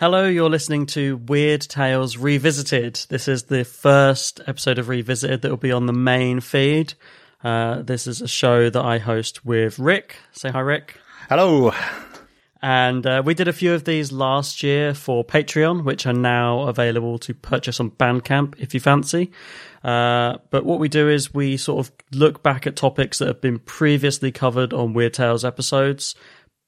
Hello, you're listening to Weird Tales Revisited. This is the first episode of Revisited that will be on the main feed. Uh, this is a show that I host with Rick. Say hi, Rick. Hello. And uh, we did a few of these last year for Patreon, which are now available to purchase on Bandcamp if you fancy. Uh, but what we do is we sort of look back at topics that have been previously covered on Weird Tales episodes,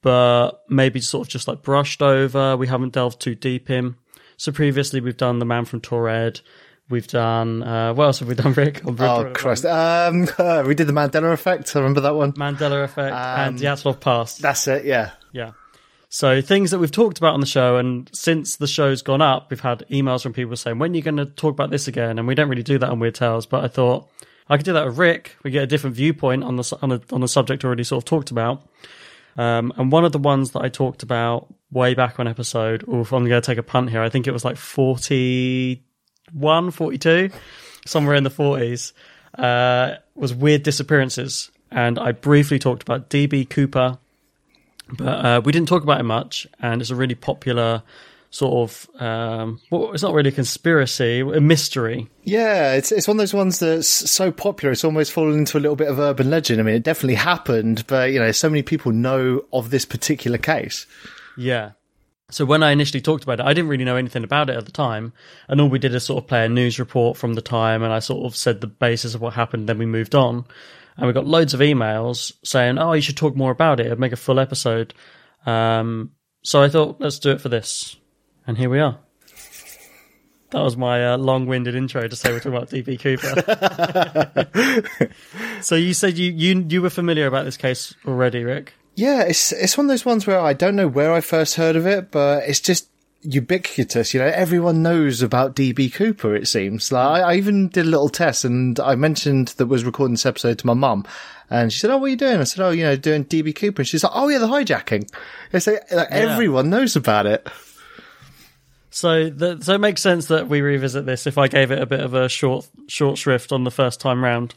but maybe sort of just like brushed over. We haven't delved too deep in. So previously we've done The Man from Taured. We've done, uh, what else have we done, Rick? Oh Christ! Um, we did the Mandela Effect. I remember that one. Mandela Effect and Um, Dyatlov Pass. That's it. Yeah. Yeah. So things that we've talked about on the show, and since the show's gone up, we've had emails from people saying, "When are you going to talk about this again?" And we don't really do that on Weird Tales, but I thought I could do that with Rick. We get a different viewpoint on the on a on a subject already sort of talked about. Um, and one of the ones that I talked about way back on episode, oof, I'm going to take a punt here. I think it was like 41, 42, somewhere in the 40s, uh, was weird disappearances. And I briefly talked about DB Cooper, but uh, we didn't talk about it much. And it's a really popular sort of, um, well, it's not really a conspiracy, a mystery. Yeah, it's it's one of those ones that's so popular. It's almost fallen into a little bit of urban legend. I mean, it definitely happened, but you know, so many people know of this particular case. Yeah. So when I initially talked about it, I didn't really know anything about it at the time, and all we did is sort of play a news report from the time, and I sort of said the basis of what happened. Then we moved on, and we got loads of emails saying, "Oh, you should talk more about it. I'd make a full episode." Um, so I thought, let's do it for this, and here we are. That was my uh, long-winded intro to say we're talking about DB Cooper. so you said you, you you were familiar about this case already, Rick? Yeah, it's it's one of those ones where I don't know where I first heard of it, but it's just ubiquitous. You know, everyone knows about DB Cooper. It seems like I, I even did a little test, and I mentioned that was recording this episode to my mum, and she said, "Oh, what are you doing?" I said, "Oh, you know, doing DB Cooper." And she's like, "Oh, yeah, the hijacking." It's like, like everyone knows about it. So, the, so it makes sense that we revisit this if I gave it a bit of a short short shrift on the first time round.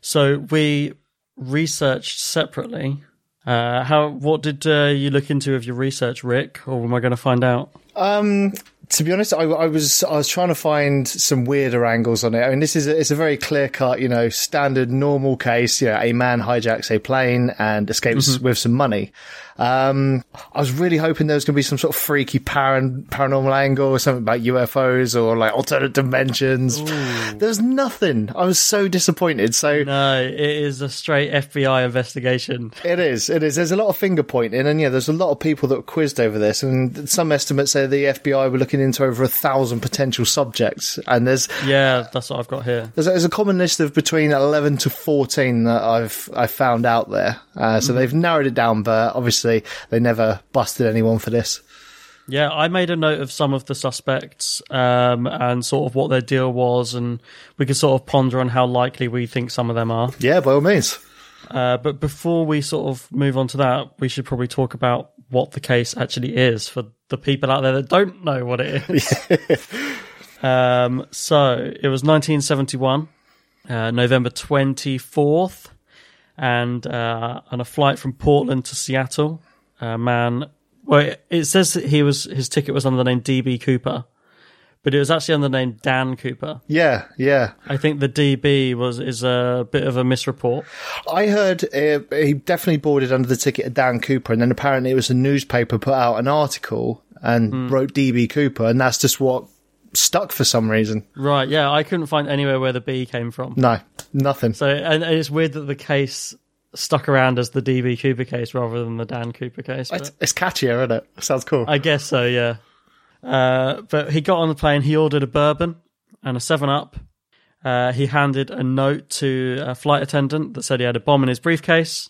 So we researched separately. Uh, how? What did uh, you look into of your research, Rick? Or am I going to find out? Um, to be honest, I, I was I was trying to find some weirder angles on it. I mean, this is a, it's a very clear cut, you know, standard normal case. You know, a man hijacks a plane and escapes with some money. Um, I was really hoping there was going to be some sort of freaky paran- paranormal angle or something about UFOs or like alternate dimensions. There was nothing. I was so disappointed. So No, it is a straight FBI investigation. it is. It is. There's a lot of finger pointing, and yeah, there's a lot of people that were quizzed over this, and some estimates say the FBI were looking into over a thousand potential subjects, and there's Yeah, that's what I've got here. there's, there's a common list of between 11 to 14 that I've I found out there. Uh, so they've narrowed it down, but obviously they never busted anyone for this. Yeah, I made a note of some of the suspects um, and sort of what their deal was, and we could sort of ponder on how likely we think some of them are. Yeah, by all means. Uh, but before we sort of move on to that, we should probably talk about what the case actually is for the people out there that don't know what it is. um, so it was 1971, uh, November 24th, and uh, on a flight from Portland to Seattle, a man. Well, it- says that he was his ticket was under the name DB Cooper, but it was actually under the name Dan Cooper. Yeah, yeah. I think the DB was is a bit of a misreport. I heard uh, he definitely boarded under the ticket of Dan Cooper, and then apparently it was a newspaper put out an article and wrote DB Cooper, and that's just what stuck for some reason. Right? Yeah, I couldn't find anywhere where the B came from. No, nothing. So, and, it's weird that the case stuck around as the DB Cooper case rather than the Dan Cooper case. It's, it's catchier, isn't it? Sounds cool. I guess so, yeah. Uh, but he got on the plane. He ordered a bourbon and a Seven Up. Uh, he handed a note to a flight attendant that said he had a bomb in his briefcase.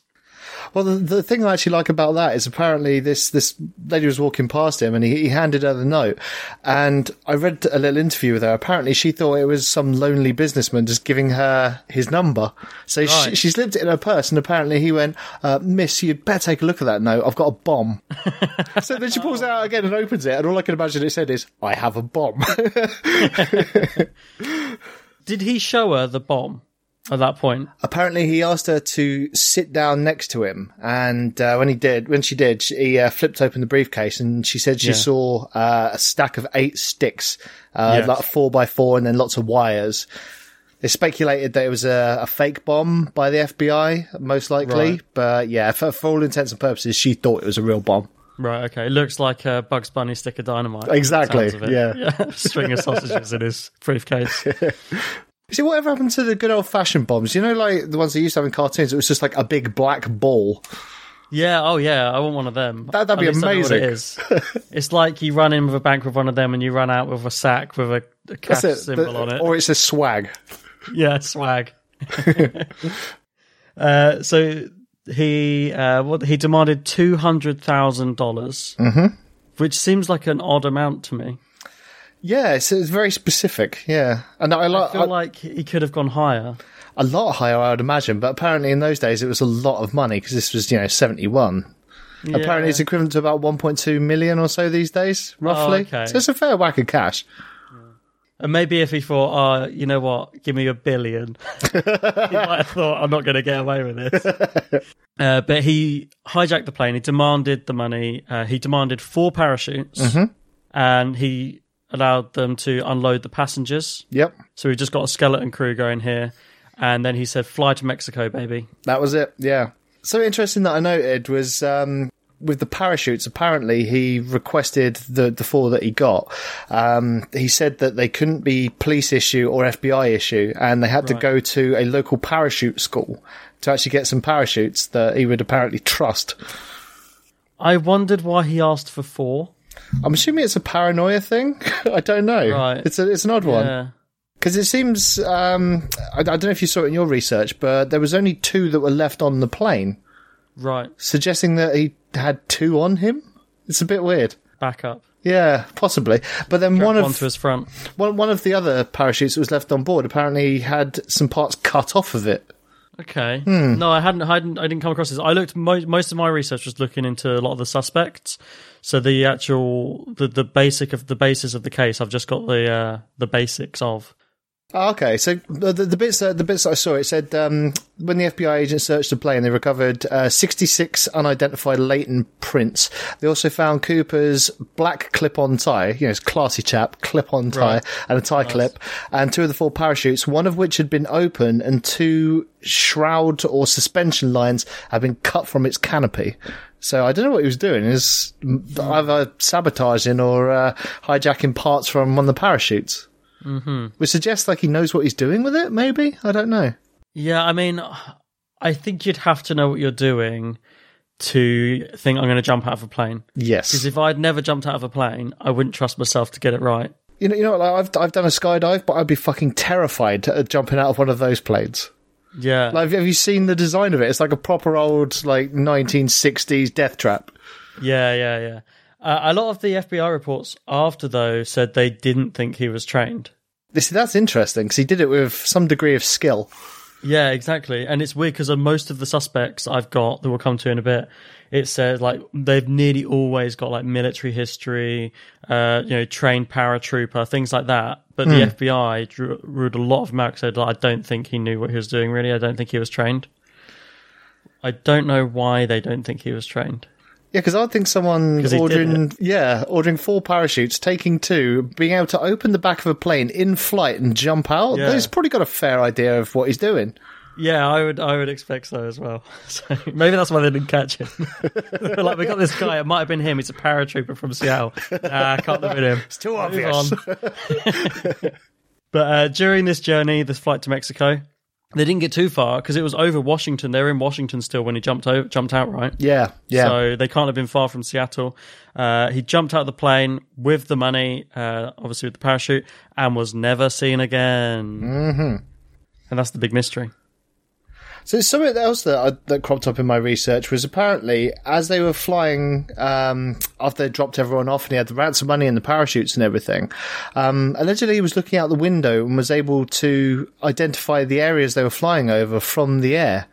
Well, the, the thing I actually like about that is apparently this this lady was walking past him and he, he handed her the note. And I read a little interview with her. Apparently, she thought it was some lonely businessman just giving her his number. So she, Right. she slipped it in her purse, and apparently he went, uh, "Miss, you'd better take a look at that note. I've got a bomb." so then she pulls it out again and opens it, and all I can imagine it said is, "I have a bomb." Did he show her the bomb at that point? apparently he asked her to sit down next to him and uh, when he did when she did she, he uh, flipped open the briefcase and she said she Yeah. saw uh, a stack of eight sticks uh, Yes. like four by four and then lots of wires they speculated that it was a, a fake bomb by the FBI, most likely. Right. But yeah, for, for all intents and purposes, she thought it was a real bomb. Right, okay. It looks like a Bugs Bunny stick of dynamite. Exactly, of it. yeah. String of sausages in his briefcase. You see, whatever happened to the good old fashioned bombs? You know, like the ones they used to have in cartoons, it was just like a big black ball. Yeah, oh yeah, I want one of them. That- that'd be At least I know what it amazing. is. it's like you run in with a bank with one of them and you run out with a sack with a, a cash it. symbol The- on it. Or it's a swag. Yeah, swag. uh, so he uh, what he demanded two hundred thousand dollars, Mm-hmm. which seems like an odd amount to me. Yeah, it's, it's very specific. Yeah, and I, I like feel like he could have gone higher. a lot higher, I would imagine. But apparently, in those days, it was a lot of money because this was, you know, seventy-one. Apparently, it's equivalent to about one point two million or so these days, roughly. okay. So it's a fair whack of cash. And maybe if he thought, oh, you know what, give me a billion, he might have thought, I'm not going to get away with this. uh, but he hijacked the plane. He demanded the money. Uh, he demanded four parachutes, and he allowed them to unload the passengers. Yep, So we've just got a skeleton crew going here. And then he said, fly to Mexico, baby. that was it. Yeah. So interesting that I noted was um, with the parachutes. Apparently, he requested the the four that he got. Um, he said that they couldn't be police issue or FBI issue, and they had to go to a local parachute school to actually get some parachutes that he would apparently trust. I wondered why he asked for four. I'm assuming it's a paranoia thing. I don't know. Right. It's a, it's an odd one because it seems. Um, I, I don't know if you saw it in your research, but there was only two that were left on the plane, Right. suggesting that he had two on him. It's a bit weird. Back up. Yeah, possibly. But then one One of to his front. one, one of the other parachutes that was left on board apparently had some parts cut off of it. Okay. Hmm. No, I hadn't, I hadn't. I didn't come across this. I looked. Mo- most of my research was looking into a lot of the suspects. So the actual, the the basic of the basis of the case, I've just got the uh, the basics of. Oh, okay, so the, the, the bits that, the bits I saw, it said um, when the FBI agents searched the plane, they recovered uh, 66 unidentified latent prints. They also found Cooper's black clip-on tie, you know, it's classy chap, clip-on tie Right. and a tie clip, and two of the four parachutes, one of which had been open and two shroud or suspension lines had been cut from its canopy. So I don't know what he was doing. Is either sabotaging or uh, hijacking parts from one of the parachutes. Mm-hmm. Which suggests like he knows what he's doing with it, maybe? I don't know. Yeah, I mean, I think you'd have to know what you're doing to think I'm going to jump out of a plane. Yes, because if I'd never jumped out of a plane, I wouldn't trust myself to get it right. You know, you know what, like, I've, I've done a skydive, but I'd be fucking terrified at jumping out of one of those planes. Yeah. Like, have you seen the design of it? It's like a proper old, like, 1960s death trap. Yeah, yeah, yeah. Uh, a lot of the FBI reports after though said they didn't think he was trained. See, that's interesting, because he did it with some degree of skill. Yeah, exactly. And it's weird because most of the suspects I've got that we'll come to in a bit, it says like they've nearly always got like military history, uh, you know, trained paratrooper, things like that. But the FBI drew, ruled a lot of them out said, like, I don't think he knew what he was doing. Really, I don't think he was trained. I don't know why they don't think he was trained. Yeah, because I think someone ordering, yeah, ordering four parachutes, taking two, being able to open the back of a plane in flight and jump out. Yeah. He's probably got a fair idea of what he's doing. Yeah, I would I would expect so as well. So maybe that's why they didn't catch him. Like we got this guy. It might have been him. He's a paratrooper from Seattle. Nah, can't have been him. It's too Move obvious. but uh, during this journey, this flight to Mexico, they didn't get too far because it was over Washington. They were in Washington still when he jumped over, jumped out, right? Yeah, yeah. So they can't have been far from Seattle. Uh, he jumped out of the plane with the money, uh, obviously with the parachute, and was never seen again. Mm-hmm. And that's the big mystery. So something else that I, that cropped up in my research was apparently as they were flying um, after they dropped everyone off and he had the ransom money and the parachutes and everything. Um, allegedly, he was looking out the window and was able to identify the areas they were flying over from the air.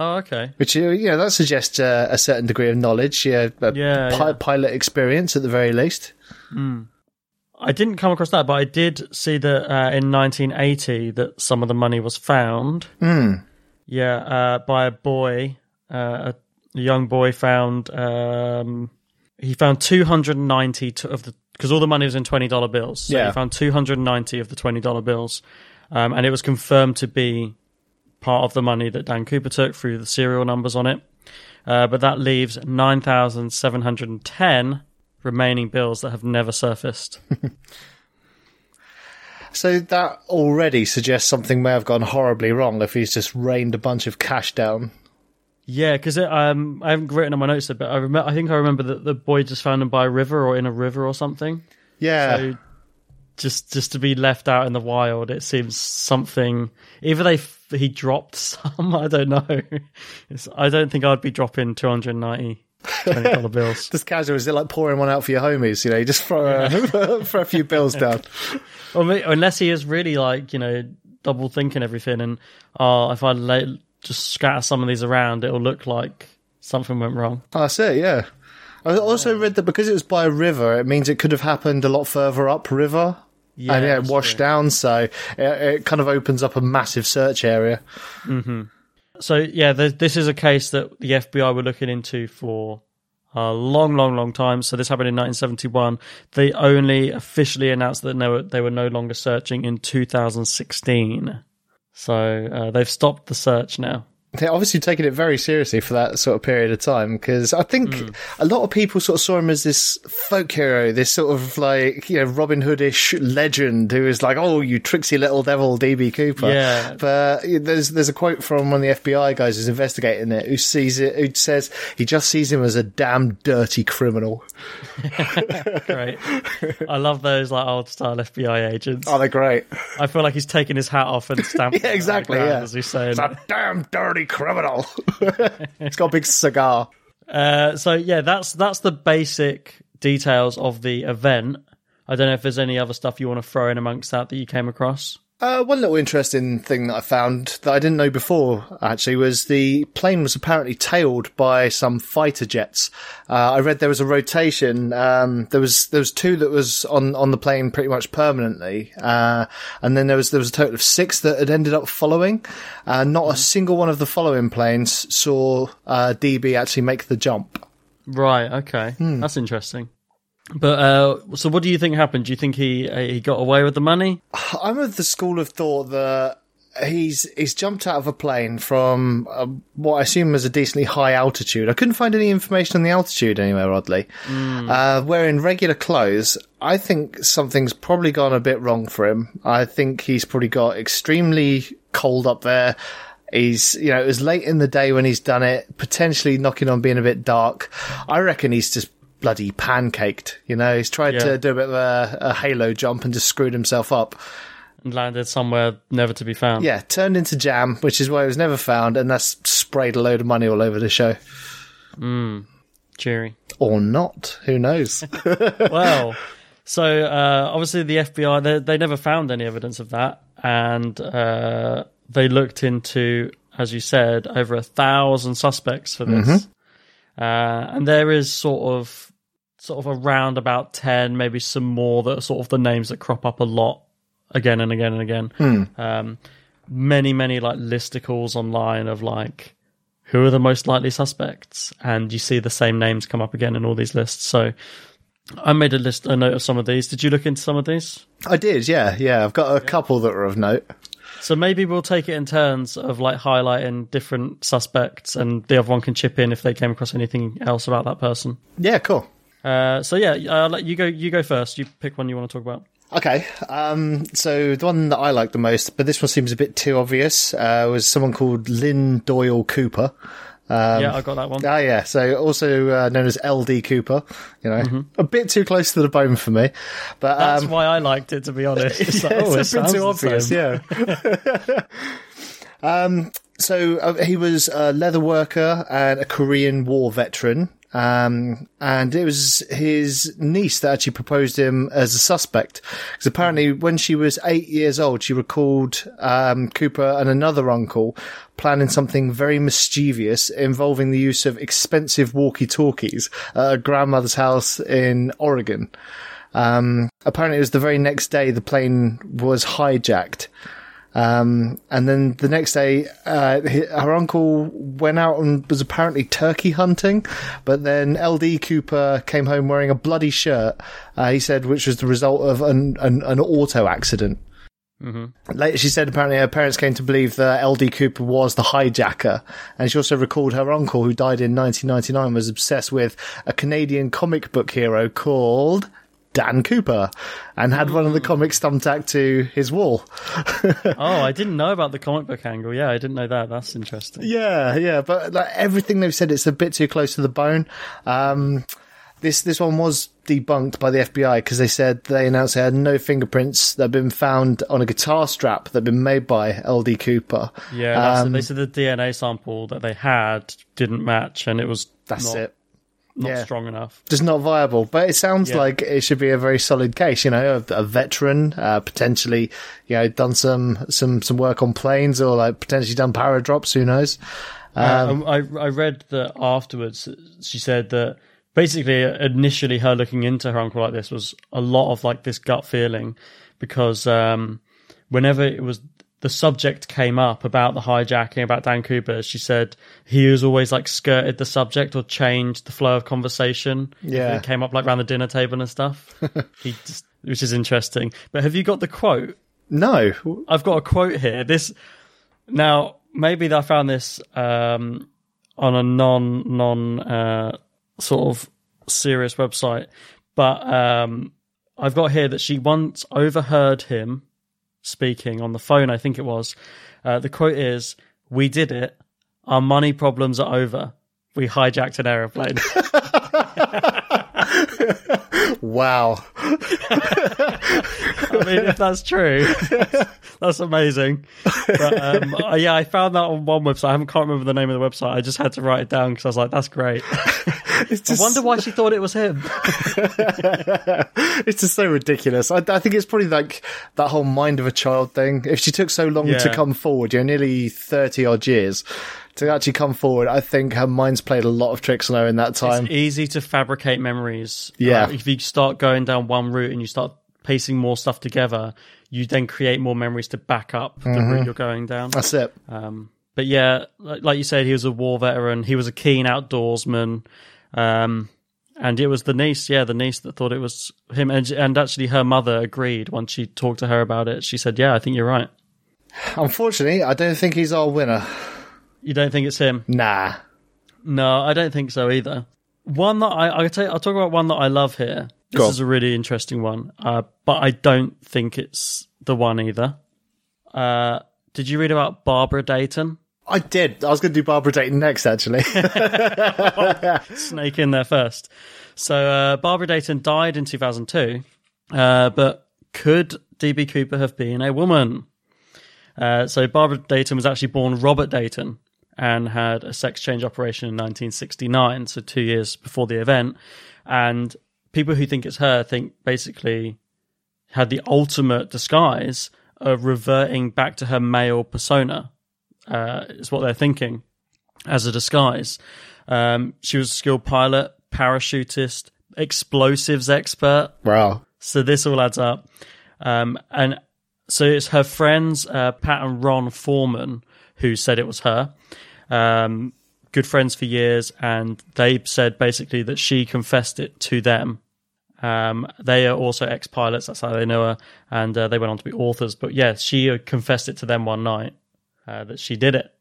Oh, okay. Which you know that suggests uh, a certain degree of knowledge, yeah, Yeah, pi- yeah. pilot experience at the very least. I didn't come across that, but I did see that uh, in 1980 that some of the money was found. Yeah, uh, by a boy, uh, a young boy found. Um, he found 290 of the because all the money was in twenty dollar bills. So Yeah. he found 290 of the twenty dollar bills, um, and it was confirmed to be part of the money that Dan Cooper took through the serial numbers on it. Uh, but that leaves 9,710 remaining bills that have never surfaced. So that already suggests something may have gone horribly wrong if he's just rained a bunch of cash down. Yeah, because um, I haven't written on my notes, but I remember. I think I remember that the boy just found him by a river or in a river or something. Yeah, So just just to be left out in the wild, it seems something. Either they f- he dropped some, I don't know. It's, I don't think I'd be dropping 290 twenty dollar bills. just casual. Is it like pouring one out for your homies? You know, you just throw a, throw a few bills down. May- unless he is really like you know double thinking everything, and oh, if I let, just scatter some of these around, it'll look like something went wrong. Oh, that's it. Yeah. I also read that because it was by a river, it means it could have happened a lot further up river. Yeah, and yeah, it washed true. down, so it, it kind of opens up a massive search area. Mm-hmm. So yeah, th this is a case that the FBI were looking into for a long, long, long time. So this happened in 1971. They only officially announced that they were, they were no longer searching in 2016. So uh, they've stopped the search now. They're obviously taking it very seriously for that sort of period of time because I think Hmm. a lot of people sort of saw him as this folk hero, this sort of like, you know, Robin Hoodish legend who is like, oh, you tricksy little devil, DB Cooper. Yeah. But there's, there's a quote from one of the FBI guys who's investigating it who sees it, who says he just sees him as a damn dirty criminal. Great. I love those like old style FBI agents. Oh, they're great. I feel like he's taking his hat off and stamping. Yeah, exactly. Yeah. as he's saying. It's a damn dirty criminal. He's got a big cigar. Uh, so yeah, that's that's the basic details of the event. I don't know if there's any other stuff you want to throw in amongst that that you came across. Uh, one little interesting thing that I found that I didn't know before actually was the plane was apparently tailed by some fighter jets. Uh, I read there was a rotation. Um, there was there was two that was on, on the plane pretty much permanently, uh, and then there was there was a total of six that had ended up following. Uh, not a single one of the following planes saw uh, DB actually make the jump. Right. Okay. Hmm. That's interesting. But uh, so, what do you think happened? Do you think he uh, he got away with the money? I'm of the school of thought that he's he's jumped out of a plane from uh, what I assume was a decently high altitude. I couldn't find any information on the altitude anywhere, oddly. Uh, wearing regular clothes, I think something's probably gone a bit wrong for him. I think he's probably got extremely cold up there. He's, you know, it was late in the day when he's done it, potentially knocking on being a bit dark. I reckon he's just bloody pancaked. You know, he's tried Yeah. to do a bit of a, a halo jump and just screwed himself up. And landed somewhere never to be found. Yeah, turned into jam, which is why it was never found, and that's sprayed a load of money all over the show. Cheery. Or not. Who knows? well, so uh, obviously the FBI they, they never found any evidence of that, and uh, they looked into, as you said, over a thousand suspects for this, uh, and there is sort of sort of around about ten, maybe some more that are sort of the names that crop up a lot again and again and again. Um, many many like listicles online of like who are the most likely suspects, and you see the same names come up again in all these lists. So I made a list, a note of some of these. Did you look into some of these? I did, yeah, yeah. I've got a couple that are of note. So maybe we'll take it in turns of like highlighting different suspects, and the other one can chip in if they came across anything else about that person. Yeah, cool. Uh, so yeah, I'll let you go. You go first. You pick one you want to talk about. Okay, um, so the one that I like the most, but this one seems a bit too obvious, uh, was someone called Lynn Doyle Cooper. Um, yeah, I got that one. Ah, yeah. So also uh, known as LD Cooper. You know, Mm-hmm. a bit too close to the bone for me. But That's um, why I liked it, to be honest. It's, like, yeah, oh, it a bit too obvious. same. Yeah. um. So uh, he was a leather worker and a Korean War veteran. Um, and it was his niece that actually proposed him as a suspect. Because apparently, when she was eight years old, she recalled um, Cooper and another uncle planning something very mischievous involving the use of expensive walkie-talkies at her grandmother's house in Oregon. Um, apparently, it was the very next day the plane was hijacked. Um, and then the next day, uh, her uncle went out and was apparently turkey hunting, but then LD Cooper came home wearing a bloody shirt, uh, he said, which was the result of an, an, an auto accident. Later, she said apparently her parents came to believe that LD Cooper was the hijacker, and she also recalled her uncle, who died in 1999, was obsessed with a Canadian comic book hero called Dan Cooper, and had one of the comics thumbtacked to his wall. Oh, I didn't know about the comic book angle. Yeah, I didn't know that. That's interesting. Yeah, yeah, but like everything they've said, it's a bit too close to the bone. Um, this this one was debunked by the FBI because they said they announced they had no fingerprints that had been found on a guitar strap that had been made by LD Cooper. Yeah, Um, they said the DNA sample that they had didn't match, and it was That's not, it. Not Yeah. strong enough. Just not viable, but it sounds Yeah. like it should be a very solid case. You know, a, a veteran, uh, potentially, you know, done some some some work on planes or like potentially done paradrops. Who knows? Um, Uh, I I read that afterwards. She said that basically initially her looking into her uncle like this was a lot of like this gut feeling because um, whenever it was the subject came up about the hijacking about Dan Cooper, she said he was always like skirted the subject or changed the flow of conversation. Yeah. it came up like around the dinner table and stuff. he just, which is interesting. But have you got the quote? no, I've got a quote here. This now maybe I found this um, on a non non uh, sort of serious website, but um, I've got here that she once overheard him speaking on the phone. I think it was. Uh, the quote is, "We did it. Our money problems are over. We hijacked an aeroplane." wow. I mean, if that's true, that's amazing. But um, yeah, I found that on one website. I can't remember the name of the website. I just had to write it down because I was like, "That's great." It's I wonder why she thought it was him. it's just so ridiculous. I, I think it's probably like that whole mind of a child thing. If she took so long to come forward, you know, nearly 30 odd years to actually come forward, I think her mind's played a lot of tricks on her in that time. It's easy to fabricate memories. Yeah. Uh, if you start going down one route and you start piecing more stuff together, you then create more memories to back up the route you're going down. That's it. Um, but yeah, like, like you said, he was a war veteran. He was a keen outdoorsman. Um, and it was the niece, yeah, the niece that thought it was him. And, and actually, her mother agreed once she talked to her about it. She said, Yeah, I think you're right. Unfortunately, I don't think he's our winner. You don't think it's him? Nah. No, I don't think so either. One that I, I'll, tell you, I'll talk about one that I love here. This Go on. is a really interesting one, uh, but I don't think it's the one either. Uh, did you read about Barbara Dayton? I did. I was going to do Barbara Dayton next, actually. snake in there first. So uh, Barbara Dayton died in 2002, uh, but could DB Cooper have been a woman? Uh, so Barbara Dayton was actually born Robert Dayton and had a sex change operation in 1969, so two years before the event. And people who think it's her think basically had the ultimate disguise of reverting back to her male persona. Uh, is what they're thinking as a disguise. Um, she was a skilled pilot, parachutist, explosives expert. wow. So this all adds up. Um, and so it's her friends, uh, Pat and Ron Forman, who said it was her. Um, good friends for years, and they said basically that she confessed it to them. Um, they are also ex pilots. That's how they know her, and uh, they went on to be authors. But yeah, she confessed it to them one night uh, that she did it.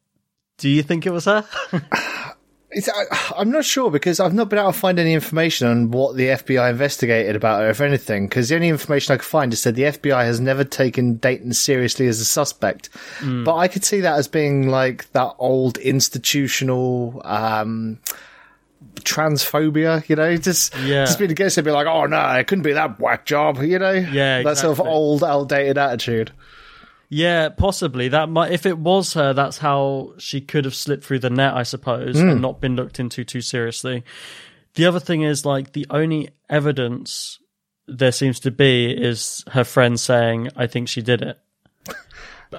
Do you think it was her? It's, I, I'm not sure because I've not been able to find any information on what the FBI investigated about her, if anything. Because the only information I could find is said the FBI has never taken Dayton seriously as a suspect. But I could see that as being like that old institutional um, transphobia. You know, just Yeah. just being against it, be like, oh no, it couldn't be that whack job. You know, Yeah, that sort of old, outdated attitude. Yeah, possibly. That might if it was her, that's how she could have slipped through the net, I suppose, and hmm. not been looked into too seriously. The other thing is like the only evidence there seems to be is her friend saying, "I think she did it."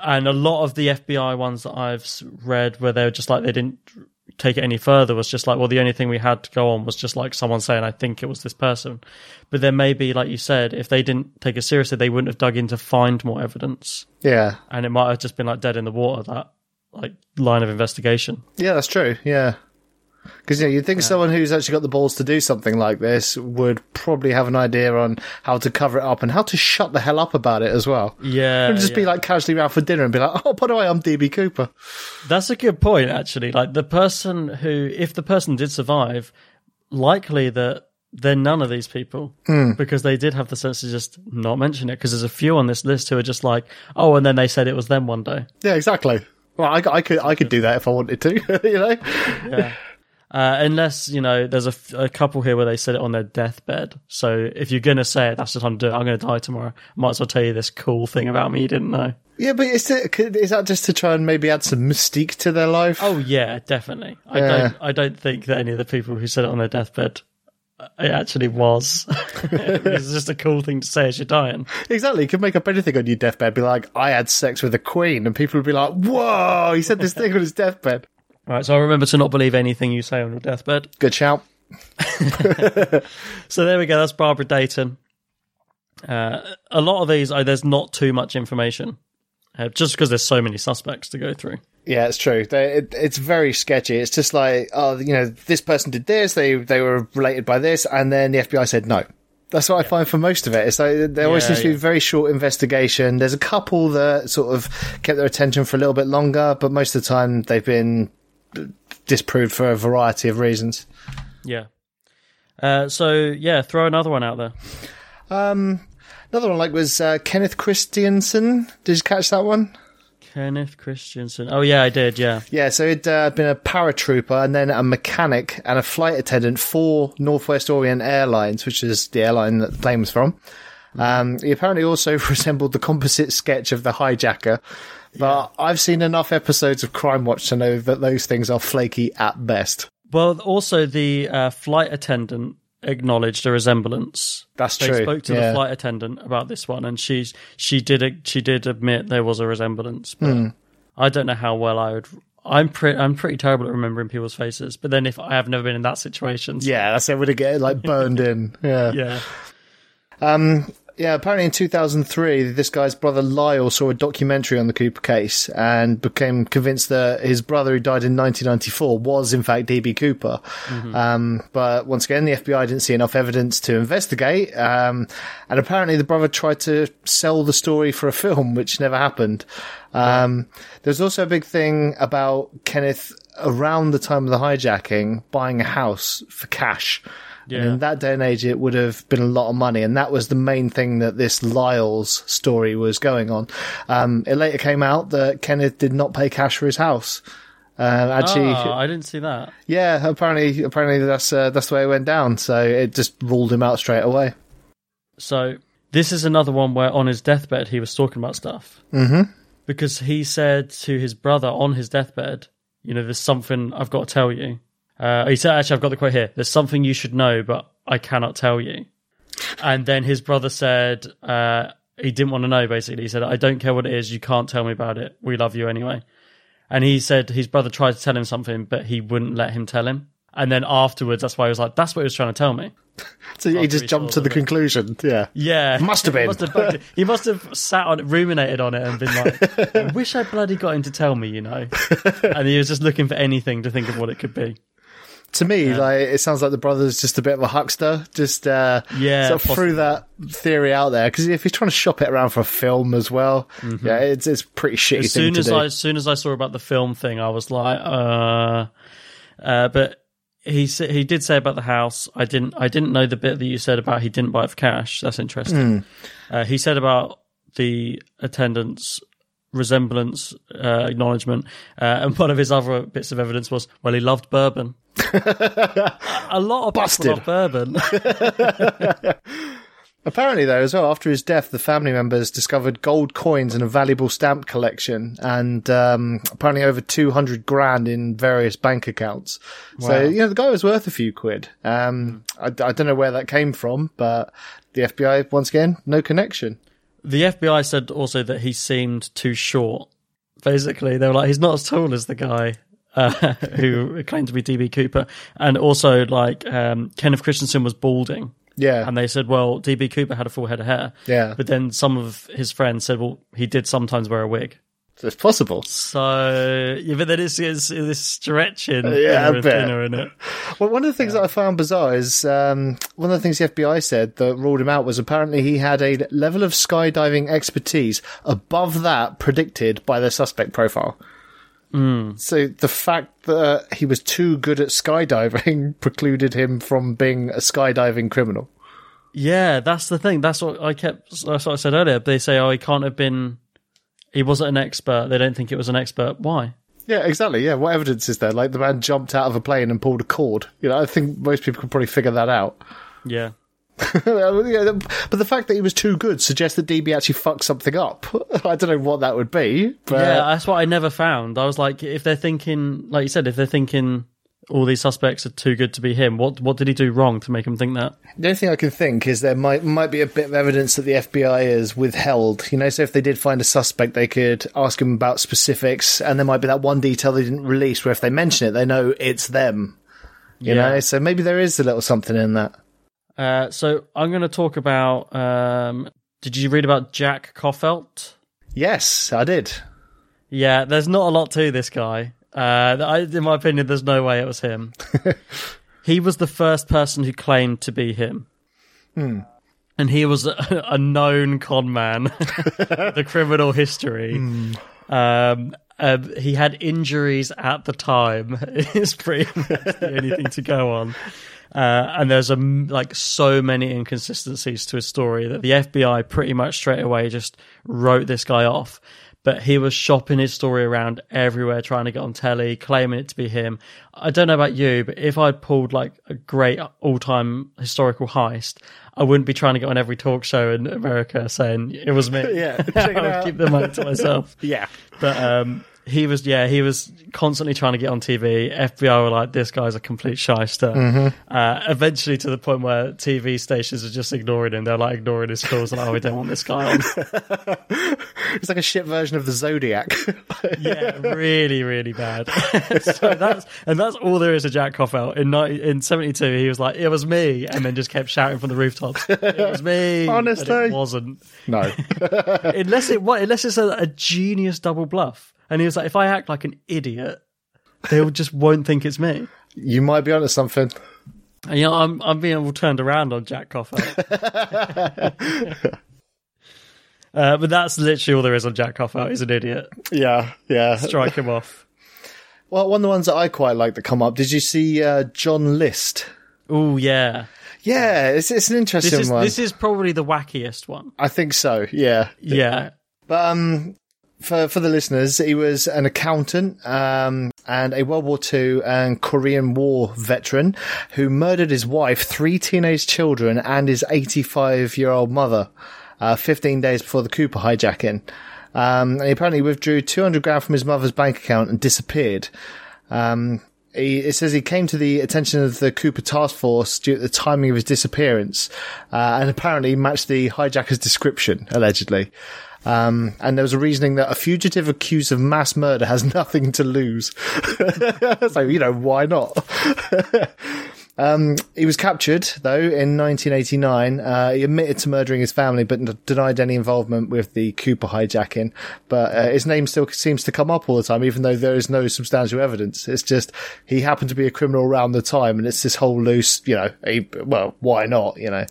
and a lot of the FBI ones that I've read, where they're just like they didn't take it any further, was just like, well, the only thing we had to go on was just like someone saying, "I think it was this person." But then maybe, like you said, if they didn't take it seriously, they wouldn't have dug in to find more evidence Yeah, and it might have just been like dead in the water that like line of investigation. Yeah, that's true. Yeah. Because you know, you'd think someone who's actually got the balls to do something like this would probably have an idea on how to cover it up and how to shut the hell up about it as well. Yeah, Wouldn't just be like casually around for dinner and be like, "Oh, by the way, I'm DB Cooper." That's a good point, actually. Like the person who, if the person did survive, likely that they're none of these people hmm. because they did have the sense to just not mention it. Because there's a few on this list who are just like, oh, and then they said it was them one day. Yeah, exactly. Well, I, I could I could do that if I wanted to. you know. Yeah. Uh, unless you know, there's a couple here where they said it on their deathbed. So if you're gonna say it, that's what I'm doing. I'm gonna die tomorrow. Might as well tell you this cool thing about me you didn't know. Yeah, but is, it, is that just to try and maybe add some mystique to their life? Oh yeah, definitely. I Yeah. don't. I don't think that any of the people who said it on their deathbed, uh, it actually was. it's just a cool thing to say as you're dying. Exactly. You could make up anything on your deathbed. Be like, "I had sex with a queen," and people would be like, "Whoa, he said this thing on his deathbed." Right. So I remember to not believe anything you say on your deathbed. Good shout. So there we go. That's Barbara Dayton. Uh, a lot of these, uh, there's not too much information, uh, just because there's so many suspects to go through. Yeah, it's true. They, it, it's very sketchy. It's just like, oh, you know, this person did this. They they were related by this, and then the FBI said no. That's what I find for most of it. It's like there always Yeah, seems to be yeah. a very short investigation. There's a couple that sort of kept their attention for a little bit longer, but most of the time they've been disproved for a variety of reasons. Yeah. Uh, so yeah, throw another one out there. Another one like was uh, Kenneth Christiansen. Did you catch that one? Kenneth Christiansen. Oh yeah, I did. Yeah. Yeah, so he'd uh, been a paratrooper and then a mechanic and a flight attendant for Northwest Orient Airlines, which is the airline that the plane was from. Um, he apparently also resembled the composite sketch of the hijacker, but I've seen enough episodes of Crime Watch to know that those things are flaky at best. Well, also the uh, flight attendant acknowledged a resemblance. That's they true, spoke to yeah. the flight attendant about this one, and she she did she did admit there was a resemblance. But Hmm. I don't know how well I would. I'm pretty I'm pretty terrible at remembering people's faces. But then if I have never been in that situation, so- Yeah, that's it. Would it get like burned in? Yeah. yeah, Yeah, apparently in 2003, this guy's brother Lyle saw a documentary on the Cooper case and became convinced that his brother, who died in 1994, was in fact DB Cooper. Um, but once again, the FBI didn't see enough evidence to investigate. Um, and apparently the brother tried to sell the story for a film, which never happened. Um, there's also a big thing about Kenneth around the time of the hijacking buying a house for cash. And in that day and age, it would have been a lot of money, and that was the main thing that this Lyle's story was going on. Um, it later came out that Kenneth did not pay cash for his house. Uh, actually, Ah, I didn't see that. yeah, apparently, apparently that's uh, that's the way it went down. So it just ruled him out straight away. So this is another one where on his deathbed he was talking about stuff. Mm-hmm. Because he said to his brother on his deathbed, you know, there's something I've got to tell you. Uh, he said, actually, I've got the quote here. There's something you should know, but I cannot tell you. And then his brother said, uh, he didn't want to know, basically. He said, I don't care what it is. You can't tell me about it. We love you anyway. And he said his brother tried to tell him something, but he wouldn't let him tell him. And then afterwards, that's why he was like, "That's what he was trying to tell me." So he just jumped to the conclusion. Yeah. Yeah, Must have been. He must have, he must have sat on it, ruminated on it, and been like, "I wish I bloody got him to tell me," you know. and he was just looking for anything to think of what it could be. To me, like it sounds like the brother's just a bit of a huckster. Just uh, Yeah, sort of threw that theory out there because if he's trying to shop it around for a film as well, yeah, it's it's pretty shitty Mm-hmm. As soon as do. I, as soon as I saw about the film thing, I was like, uh, uh, but he he did say about the house. I didn't, I didn't know the bit that you said about he didn't buy it for cash. That's interesting. Uh, he said about the attendance resemblance uh, acknowledgement, uh, and one of his other bits of evidence was, well, he loved bourbon. a lot of Busted. bourbon. Apparently, though, as well, after his death, the family members discovered gold coins and a valuable stamp collection, and um, apparently over 200 grand in various bank accounts. So, you know, the guy was worth a few quid. Um, I, I don't know where that came from, but the FBI, once again, no connection. The FBI said also that he seemed too short. Basically, they were like, he's not as tall as the guy uh, who claimed to be DB Cooper, and also like um, Kenneth Christiansen was balding. Yeah. And they said, well, DB Cooper had a full head of hair. Yeah. But then some of his friends said, well, he did sometimes wear a wig. It's possible. So, yeah, but then it's, it's, it's stretching Yeah, thinner and thinner, isn't it? Well, one of the things that I found bizarre is um, one of the things the FBI said that ruled him out was apparently he had a level of skydiving expertise above that predicted by the suspect profile. Mm. So the fact that he was too good at skydiving precluded him from being a skydiving criminal. Yeah, that's the thing. That's what I kept. That's what I said earlier. They say, "Oh, he can't have been. He wasn't an expert. They don't think it was an expert. Why? Yeah, exactly. Yeah, what evidence is there? Like the man jumped out of a plane and pulled a cord. You know, I think most people could probably figure that out. Yeah, but the fact that he was too good suggests that DB actually fucked something up. I don't know what that would be. But yeah. That's what I never found. I was like, if they're thinking, like you said, if they're thinking all these suspects are too good to be him, what what did he do wrong to make him think that? the only thing I can think is there might might be a bit of evidence that the FBI has withheld. You know, so if they did find a suspect, they could ask him about specifics, and there might be that one detail they didn't release, where if they mention it, they know it's them. You Yeah. know, so maybe there is a little something in that. Uh, so I'm going to talk about. Um, did you read about Jack Coffelt? Yes, I did. Yeah, there's not a lot to this guy. Uh, I, in my opinion, there's no way it was him. he was the first person who claimed to be him. And he was a, a known con man, the criminal history. Um, um, he had injuries at the time. It's pretty much the only thing to go on. Uh, and there's a, like so many inconsistencies to his story that the FBI pretty much straight away just wrote this guy off. But he was shopping his story around everywhere, trying to get on telly, claiming it to be him. I don't know about you, but if I'd pulled like a great all-time historical heist, I wouldn't be trying to get on every talk show in America saying it was me. Yeah, I would keep the money to myself. Yeah. But um, he was, yeah, he was constantly trying to get on TV. FBI were like, this guy's a complete shyster. Mm-hmm. Uh, eventually, to the point where TV stations are just ignoring him. They're like ignoring his calls. Like, oh, we don't want this guy on. It's like a shit version of the Zodiac. yeah, really, really bad. so that's and that's all there is to Jack Coffelt. In in seventy two, he was like, "It was me," and then just kept shouting from the rooftops, "It was me." Honestly. it wasn't. no. unless it what unless it's a, a genius double bluff. And he was like, if I act like an idiot, they will just won't think it's me. you might be onto something. And, you know, I'm I'm being all turned around on Jack Coffer. uh, but that's literally all there is on Jack Coffer. He's an idiot. Yeah, yeah. Strike him off. Well, one of the ones that I quite like that come up. Did you see uh, John List? Oh yeah, Yeah, it's it's an interesting this is one. this is probably the wackiest one. I think so. Yeah, Yeah, but um, for for the listeners, he was an accountant um, and a World War II and Korean War veteran who murdered his wife, three teenage children, and his 85 year old mother. Uh, 15 days before the Cooper hijacking. Um, he apparently withdrew 200 grand from his mother's bank account and disappeared. Um, he, it says he came to the attention of the Cooper task force due to the timing of his disappearance, uh, and apparently matched the hijacker's description, allegedly. Um, and there was a reasoning that a fugitive accused of mass murder has nothing to lose. so, you know, why not? Um, he was captured though in 1989. Uh, he admitted to murdering his family, but n- denied any involvement with the Cooper hijacking. But uh, his name still seems to come up all the time, even though there is no substantial evidence. It's just he happened to be a criminal around the time, and it's this whole loose, you know. He, well, why not? You know.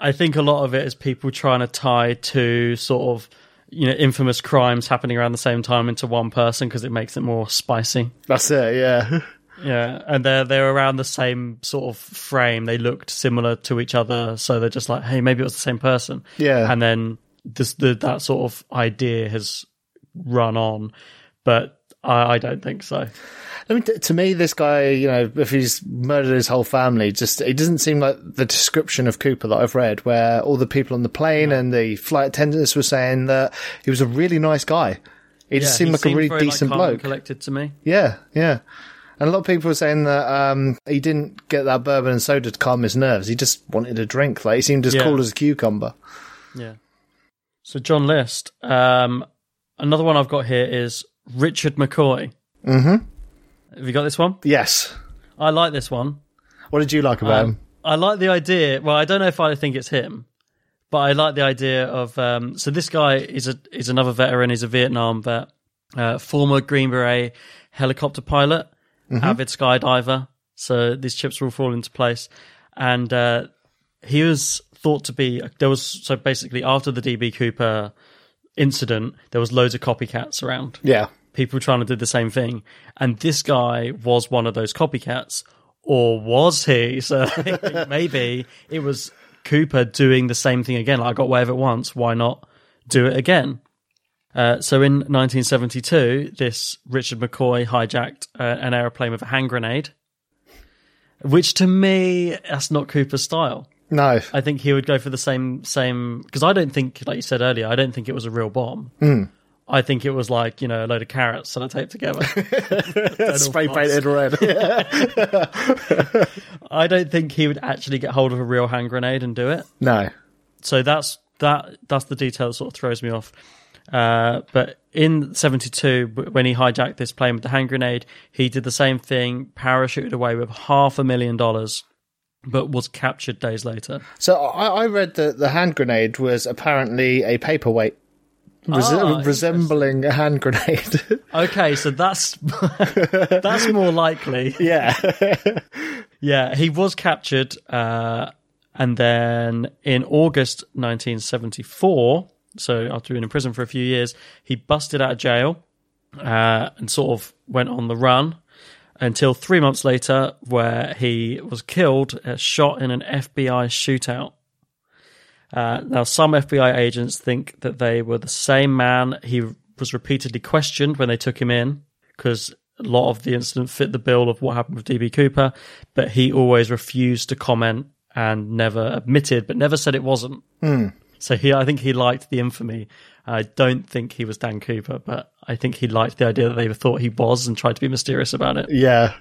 I think a lot of it is people trying to tie to sort of you know infamous crimes happening around the same time into one person because it makes it more spicy. That's it. Yeah. Yeah, and they're they're around the same sort of frame. They looked similar to each other, so they're just like, hey, maybe it was the same person. Yeah. and then this the that sort of idea has run on, but I, I don't think so. I mean, t- to me, this guy, you know, if he's murdered his whole family, just it doesn't seem like the description of Cooper that I've read, where all the people on the plane and the flight attendants were saying that he was a really nice guy. He just seemed he like a really very, decent and bloke. collected to me. Yeah, yeah. And a lot of people were saying that um, he didn't get that bourbon and soda to calm his nerves. He just wanted a drink. Like he seemed as Yeah. cool as a cucumber. Yeah. So John List. Um, another one I've got here is Richard McCoy. Mm-hmm. Have you got this one? Yes. I like this one. What did you like about Um, him? I like the idea. Well, I don't know if I think it's him, but I like the idea of. Um, so this guy is a is another veteran. He's a Vietnam vet, uh, former Green Beret helicopter pilot, avid skydiver. So these chips will fall into place, and uh, he was thought to be. There was so basically after the DB Cooper incident, there was loads of copycats around Yeah. People trying to do the same thing. And this guy was one of those copycats, or was he? So maybe it was Cooper doing the same thing again. Like, I got away with it once, why not do it again? Uh, so in 1972, this Richard McCoy hijacked uh, an aeroplane with a hand grenade, which to me, that's not Cooper's style. No. I think he would go for the same same because I don't think, like you said earlier, I don't think it was a real bomb. I think it was like you know a load of carrots that I taped together. Spray painted red. I don't think he would actually get hold of a real hand grenade and do it. no. So that's that. That's the detail that sort of throws me off. Uh, but in '72, when he hijacked this plane with the hand grenade, he did the same thing, parachuted away with half a million dollars, but was captured days later. So I, I read that the hand grenade was apparently a paperweight. Ah, resembling a hand grenade. Okay, so that's that's more likely. yeah. Yeah, he was captured, uh, and then in August 1974, so after being in prison for a few years, he busted out of jail uh, and sort of went on the run until three months later, where he was killed, uh, shot in an FBI shootout. Uh, now, some FBI agents think that they were the same man. He was repeatedly questioned when they took him in because a lot of the incident fit the bill of what happened with DB Cooper, but he always refused to comment and never admitted, but never said it wasn't. So he, I think he liked the infamy. I don't think he was Dan Cooper, but I think he liked the idea that they thought he was and tried to be mysterious about it. Yeah.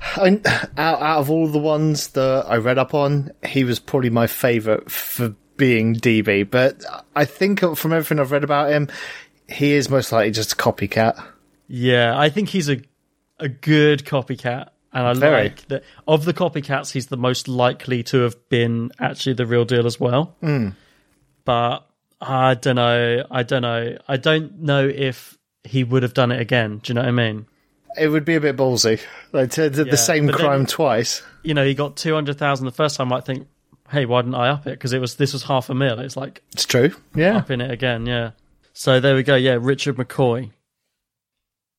I, out, out of all the ones that I read up on, he was probably my favourite for being DB. But I think from everything I've read about him, he is most likely just a copycat. Yeah, I think he's a a good copycat, and I Very. like that. Of the copycats, he's the most likely to have been actually the real deal as well. Hmm. But I don't know. I don't know. I don't know if he would have done it again. Do you know what I mean? It would be a bit ballsy. Like to do Yeah, the same but then- crime twice. You know, he got two hundred thousand the first time. I think, hey, why didn't I up it? Because it was this was half a mil. It's like It's true. Yeah. upping it again. Yeah. So there we go. Yeah, Richard McCoy.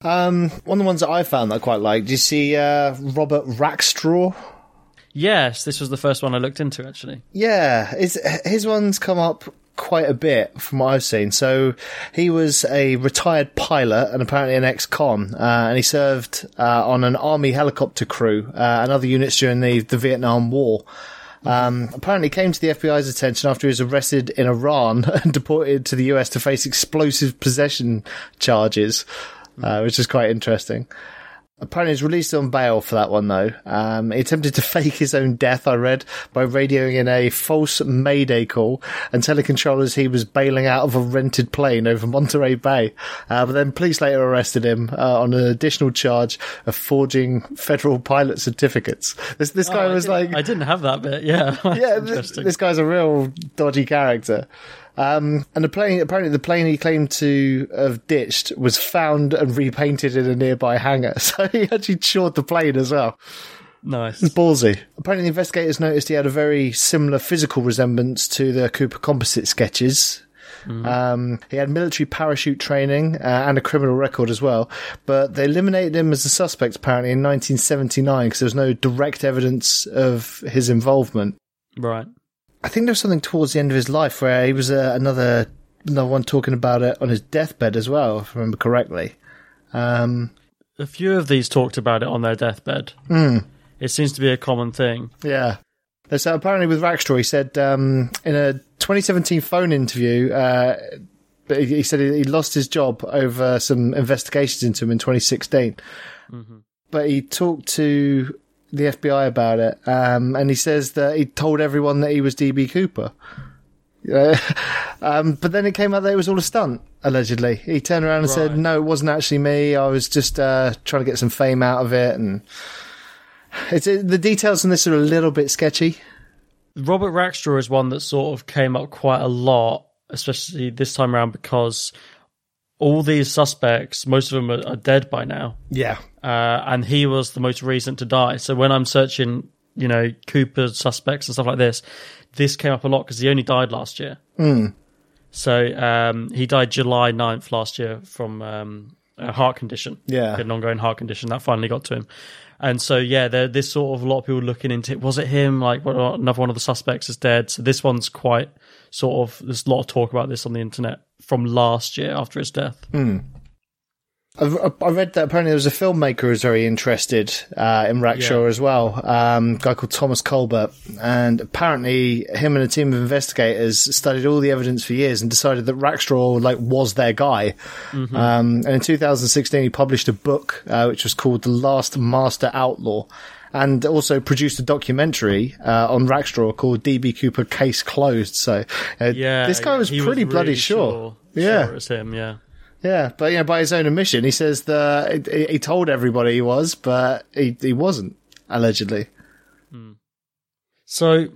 Um, one of the ones that I found that I quite liked. Do you see uh, Robert Rackstraw? Yes, this was the first one I looked into actually. Yeah, it's, his one's come up quite a bit from what I've seen. So he was a retired pilot and apparently an ex-con, uh, and he served uh, on an army helicopter crew uh, and other units during the, the Vietnam War. Um, apparently came to the FBI's attention after he was arrested in Iran and deported to the US to face explosive possession charges, uh, which is quite interesting. Apparently, he's released on bail for that one, though. Um, he attempted to fake his own death, I read, by radioing in a false Mayday call and telling controllers he was bailing out of a rented plane over Monterey Bay. Uh, but then police later arrested him uh, on an additional charge of forging federal pilot certificates. This this guy Oh, I was like, I didn't have that bit. Yeah, yeah, th- interesting. this guy's a real dodgy character. Um, and the plane, apparently, the plane he claimed to have ditched was found and repainted in a nearby hangar. So he actually shored the plane as well. nice. It's ballsy. Apparently, the investigators noticed he had a very similar physical resemblance to the Cooper composite sketches. Um, he had military parachute training uh, and a criminal record as well, but they eliminated him as a suspect apparently in 1979 because there was no direct evidence of his involvement. Right. I think there was something towards the end of his life where he was uh, another another one talking about it on his deathbed as well, if I remember correctly. Um, A few of these talked about it on their deathbed. Hmm. It seems to be a common thing. yeah. So apparently with Rackstraw, he said um, in a 2017 phone interview, uh, he he said he lost his job over some investigations into him in 2016. But he talked to the FBI about it, um, and he says that he told everyone that he was DB Cooper. Uh, um, but then it came out that it was all a stunt, allegedly. He turned around and said, no, it wasn't actually me. I was just uh, trying to get some fame out of it. And it's, it, the details on this are a little bit sketchy. Robert Rackstraw is one that sort of came up quite a lot, especially this time around because all these suspects, most of them are, are dead by now, Yeah. Uh, and he was the most recent to die. So when I'm searching, you know, Cooper's suspects and stuff like this, this came up a lot because he only died last year. So um, he died July 9th last year from um, a heart condition. Yeah. An ongoing heart condition that finally got to him. And so, yeah, there, this sort of a lot of people looking into it. Was it him? Like, what, another one of the suspects is dead. So this one's quite sort of, there's a lot of talk about this on the internet from last year after his death. I've, I read that apparently there was a filmmaker who was very interested uh, in Rackstraw Yeah. as well, um, a guy called Thomas Colbert. And apparently, him and a team of investigators studied all the evidence for years and decided that Rackstraw like was their guy. Um, and in 2016, he published a book uh, which was called The Last Master Outlaw. And also produced a documentary uh, on Rackstraw called DB Cooper Case Closed. So uh, Yeah. this guy was pretty bloody really sure. sure. Yeah. Sure it was him, yeah. Yeah, but you know, by his own admission, he says that he, he told everybody he was, but he he wasn't allegedly. Hmm. So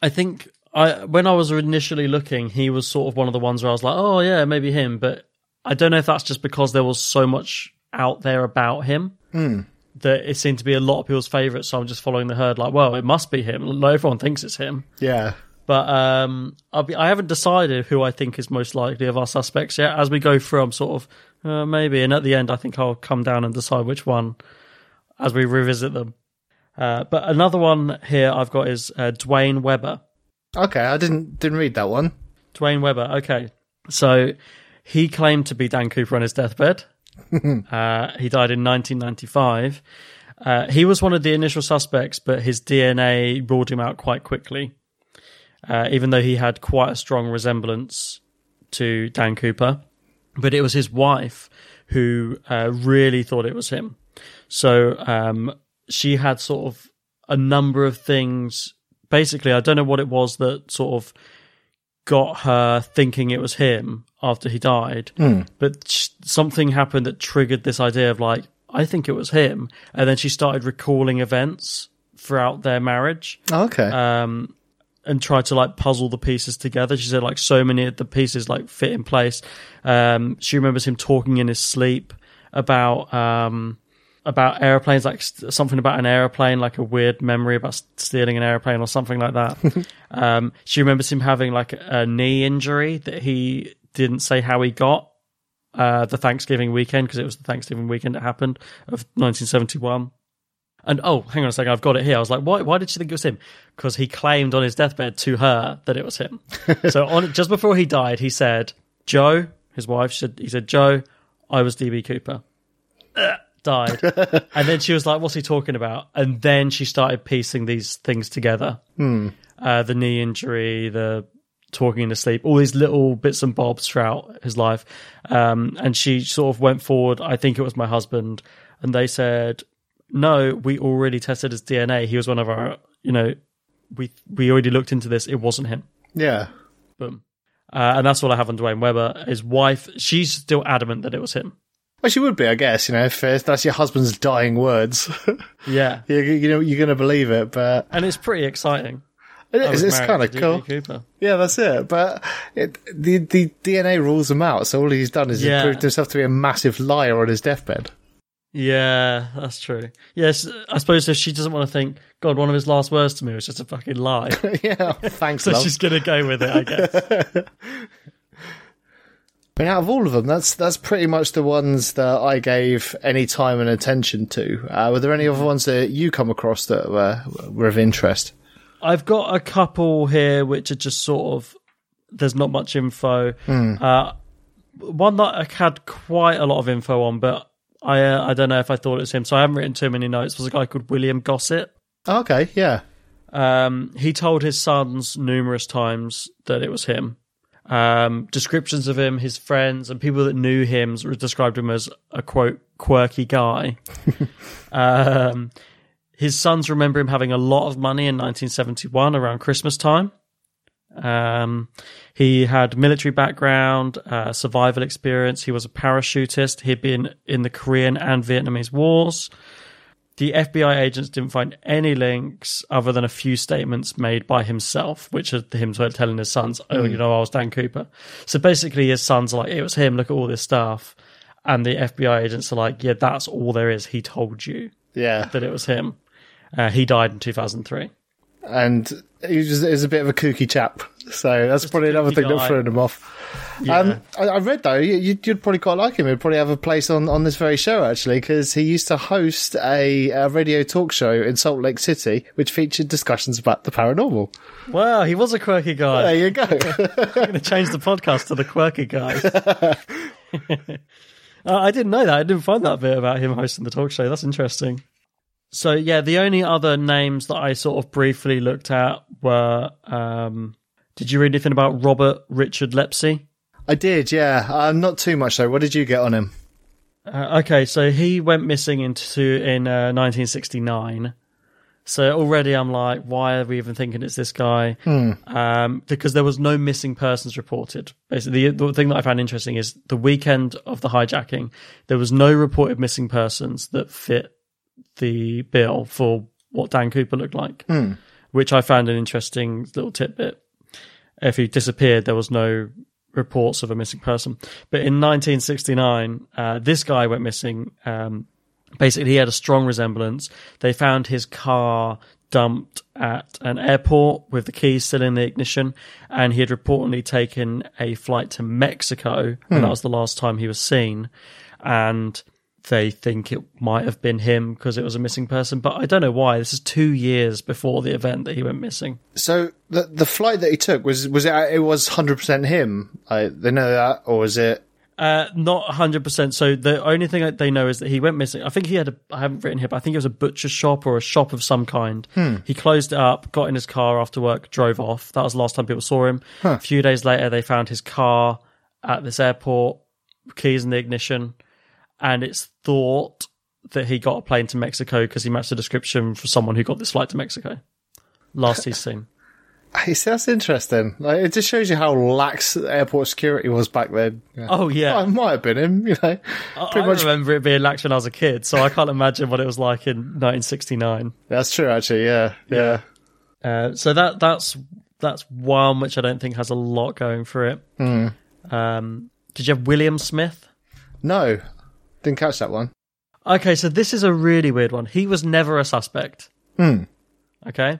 I think I when I was initially looking, he was sort of one of the ones where I was like, oh yeah, maybe him. But I don't know if that's just because there was so much out there about him hmm. that it seemed to be a lot of people's favourites. So I'm just following the herd, like, well, it must be him. Like, Everyone thinks it's him. Yeah, But um, I'll be, I haven't decided who I think is most likely of our suspects yet. As we go through, I'm sort of uh, maybe, and at the end, I think I'll come down and decide which one as we revisit them. Uh, but another one here I've got is uh, Duane Weber. okay, I didn't didn't read that one. Duane Weber. Okay, so he claimed to be Dan Cooper on his deathbed. uh, he died in 1995. Uh, he was one of the initial suspects, but his DNA ruled him out quite quickly. Uh, even though he had quite a strong resemblance to Dan Cooper, but it was his wife who uh, really thought it was him. So um, she had sort of a number of things. Basically, I don't know what it was that sort of got her thinking it was him after he died, but sh- something happened that triggered this idea of like, I think it was him. And then she started recalling events throughout their marriage Okay, um, and tried to like puzzle the pieces together. She said like so many of the pieces like fit in place. Um, she remembers him talking in his sleep about um, about airplanes, like st- something about an airplane, like a weird memory about s- stealing an airplane or something like that. um, she remembers him having like a knee injury that he didn't say how he got. Uh, the Thanksgiving weekend because it was the Thanksgiving weekend that happened of 1971. And oh, hang on a second, I've got it here. I was like, why? Why did she think it was him? Because he claimed on his deathbed to her that it was him. so on just before he died, he said, "Joe, his wife said, he said, Joe, I was DB Cooper." Ugh, died, and then she was like, "What's he talking about?" And then she started piecing these things together: uh, the knee injury, the talking in his sleep, all these little bits and bobs throughout his life. Um, and she sort of went forward. I think it was my husband, and they said no, we already tested his DNA. He was one of our, you know, we we already looked into this. It wasn't him. Yeah. Boom. Uh, and that's all I have on Duane Weber. His wife, she's still adamant that it was him. Well, she would be, I guess. You know, if that's your husband's dying words, Yeah. you, you know, you're going to believe it. But And it's pretty exciting. it is, it's kind of cool. Cooper. Yeah, that's it. But it, the the DNA rules him out. So all he's done is Yeah. he's proved himself to be a massive liar on his deathbed. Yeah, that's true. Yes, I suppose if she doesn't want to think, God, one of his last words to me was just a fucking lie. yeah, thanks, so love. she's going to go with it, I guess. But out of all of them, that's that's pretty much the ones that I gave any time and attention to. Uh, were there any other ones that you come across that were were of interest? I've got a couple here which are just sort of there's not much info. Uh, one that I had quite a lot of info on, but I uh, I don't know if I thought it was him, so I haven't written too many notes. Was a guy called William Gossett. Okay, yeah, Um, he told his sons numerous times that it was him. Um, descriptions of him, his friends, and people that knew him described him as a quote quirky guy. um, his sons remember him having a lot of money in 1971 around Christmas time. Um, he had military background, uh, survival experience. He was a parachutist. He'd been in the Korean and Vietnamese wars. The FBI agents didn't find any links other than a few statements made by himself, which are him telling his sons, "Oh, you know, I was Dan Cooper." So basically, his sons are like, "It was him. Look at all this stuff," and the FBI agents are like, "Yeah, that's all there is. He told you yeah. that it was him." Uh, he died in 2003. And he was, he a bit of a kooky chap, so that's probably another thing that threw him off. Yeah. Um, I, I read though you, you'd, you'd probably quite like him. He'd probably have a place on, on this very show actually, because he used to host a, a radio talk show in Salt Lake City, which featured discussions about the paranormal. Wow, he was a quirky guy. There you go. I'm going to change the podcast to the quirky guy. uh, I didn't know that. I didn't find that bit about him hosting the talk show. That's interesting. So yeah, the only other names that I sort of briefly looked at were. Um, did you read anything about Robert Richard Lepsy? I did, yeah. Uh, not too much though. What did you get on him? Uh, okay, so he went missing into in uh, 1969. So already I'm like, why are we even thinking it's this guy? Um, because there was no missing persons reported. Basically, the, the thing that I found interesting is the weekend of the hijacking, there was no reported missing persons that fit the bill for what Dan Cooper looked like, which I found an interesting little tidbit. If he disappeared, there was no reports of a missing person. But in 1969, uh, this guy went missing. Um, basically, he had a strong resemblance. They found his car dumped at an airport with the keys still in the ignition, and he had reportedly taken a flight to Mexico, and that was the last time he was seen. And they think it might have been him because it was a missing person, but I don't know why. This is two years before the event that he went missing. So the the flight that he took was was it it was hundred percent him? I, they know that, or was it? Uh, not 100%. So the only thing that they know is that he went missing. I think he had a, I haven't written here, but I think it was a butcher shop or a shop of some kind. He closed it up, got in his car after work, drove off. That was the last time people saw him. A few days later, they found his car at this airport, keys in the ignition, and it's thought that he got a plane to Mexico because he matched the description for someone who got this flight to Mexico. Last he's seen. I see, that's interesting. Like, it just shows you how lax airport security was back then. Yeah. Oh, yeah. Oh, it might have been him. You know, I pretty much. remember it being lax when I was a kid, so I can't imagine what it was like in 1969. That's true, actually. Yeah, yeah. Uh, so that that's that's one which I don't think has a lot going for it. Um, did you have William Smith? No, didn't catch that one. Okay, so this is a really weird one. He was never a suspect. Okay,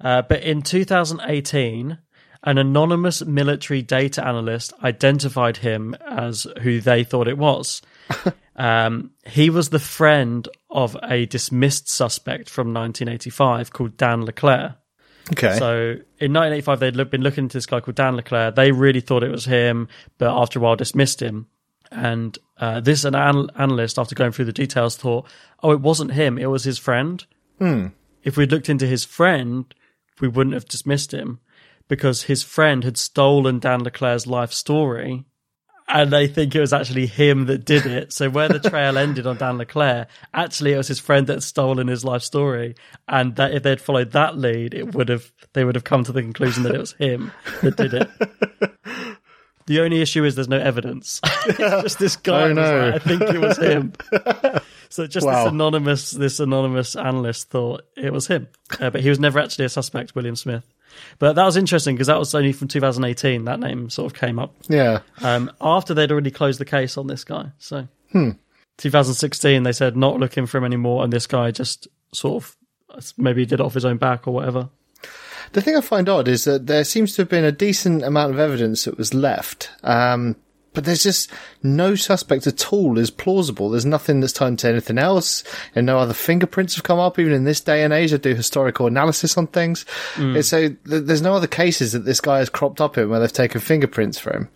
uh, but in 2018, an anonymous military data analyst identified him as who they thought it was. um, he was the friend of a dismissed suspect from 1985 called Dan Leclerc. Okay. So in 1985, they'd been looking into this guy called Dan Leclerc. They really thought it was him, but after a while dismissed him. And uh, this an anal- analyst, after going through the details, thought, "Oh, it wasn't him. It was his friend." If we'd looked into his friend, we wouldn't have dismissed him because his friend had stolen Dan Leclerc's life story and they think it was actually him that did it. So where the trail ended on Dan Leclerc, actually it was his friend that had stolen his life story, and that if they'd followed that lead, it would have they would have come to the conclusion that it was him that did it. The only issue is there's no evidence. It's just this guy. Oh, no. like, I think it was him. so just Wow. this anonymous, this anonymous analyst thought it was him, uh, but he was never actually a suspect, William Smith. But that was interesting because that was only from 2018. That name sort of came up Yeah. um, after they'd already closed the case on this guy. So Hmm. 2016, they said not looking for him anymore, and this guy just sort of maybe did it off his own back or whatever. The thing I find odd is that there seems to have been a decent amount of evidence that was left. Um, but there's just no suspect at all is plausible. There's nothing that's tied to anything else, and no other fingerprints have come up. Even in this day and age, I do historical analysis on things. And So th- there's no other cases that this guy has cropped up in where they've taken fingerprints for him,